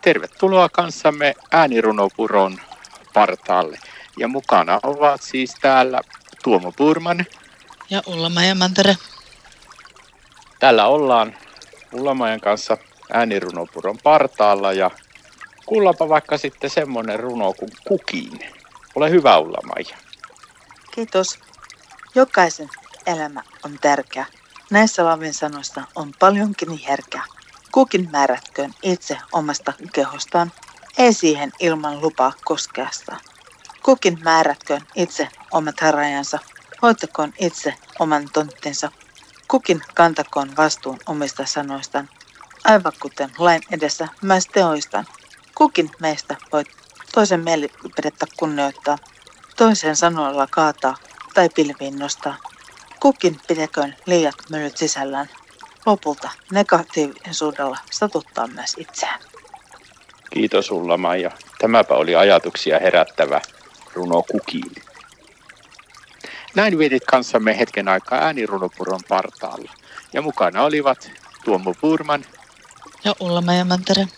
Tervetuloa kanssamme äänirunopuron partaalle. Ja mukana ovat siis täällä Tuomo Purman. Ja Ullamaja Mantere. Täällä ollaan Ullamajan kanssa äänirunopuron partaalla ja kuullapa vaikka sitten semmonen runo kuin Kukin. Ole hyvä Ullamaja. Kiitos. Jokaisen elämä on tärkeä. Näissä lavin sanoista on paljonkin herkää. Kukin määrätköön itse omasta kehostaan, ei siihen ilman lupaa koskeasta. Kukin määrätköön itse omat rajansa, hoitakoon itse oman tonttinsa. Kukin kantakoon vastuun omista sanoistaan, aivan kuten lain edessä myös teoistaan. Kukin meistä voi toisen mielipidettä kunnioittaa, toisen sanoilla kaataa tai pilviin nostaa. Kukin pideköön liiat myllyt sisällään. Lopulta negatiivisuudella satuttaa myös itseään. Kiitos Ulla Maija. Tämäpä oli ajatuksia herättävä runo Kukiin. Näin vietit kanssamme hetken aikaa äänirunopuron partaalla. Ja mukana olivat Tuomo Purman ja Ulla Mantere.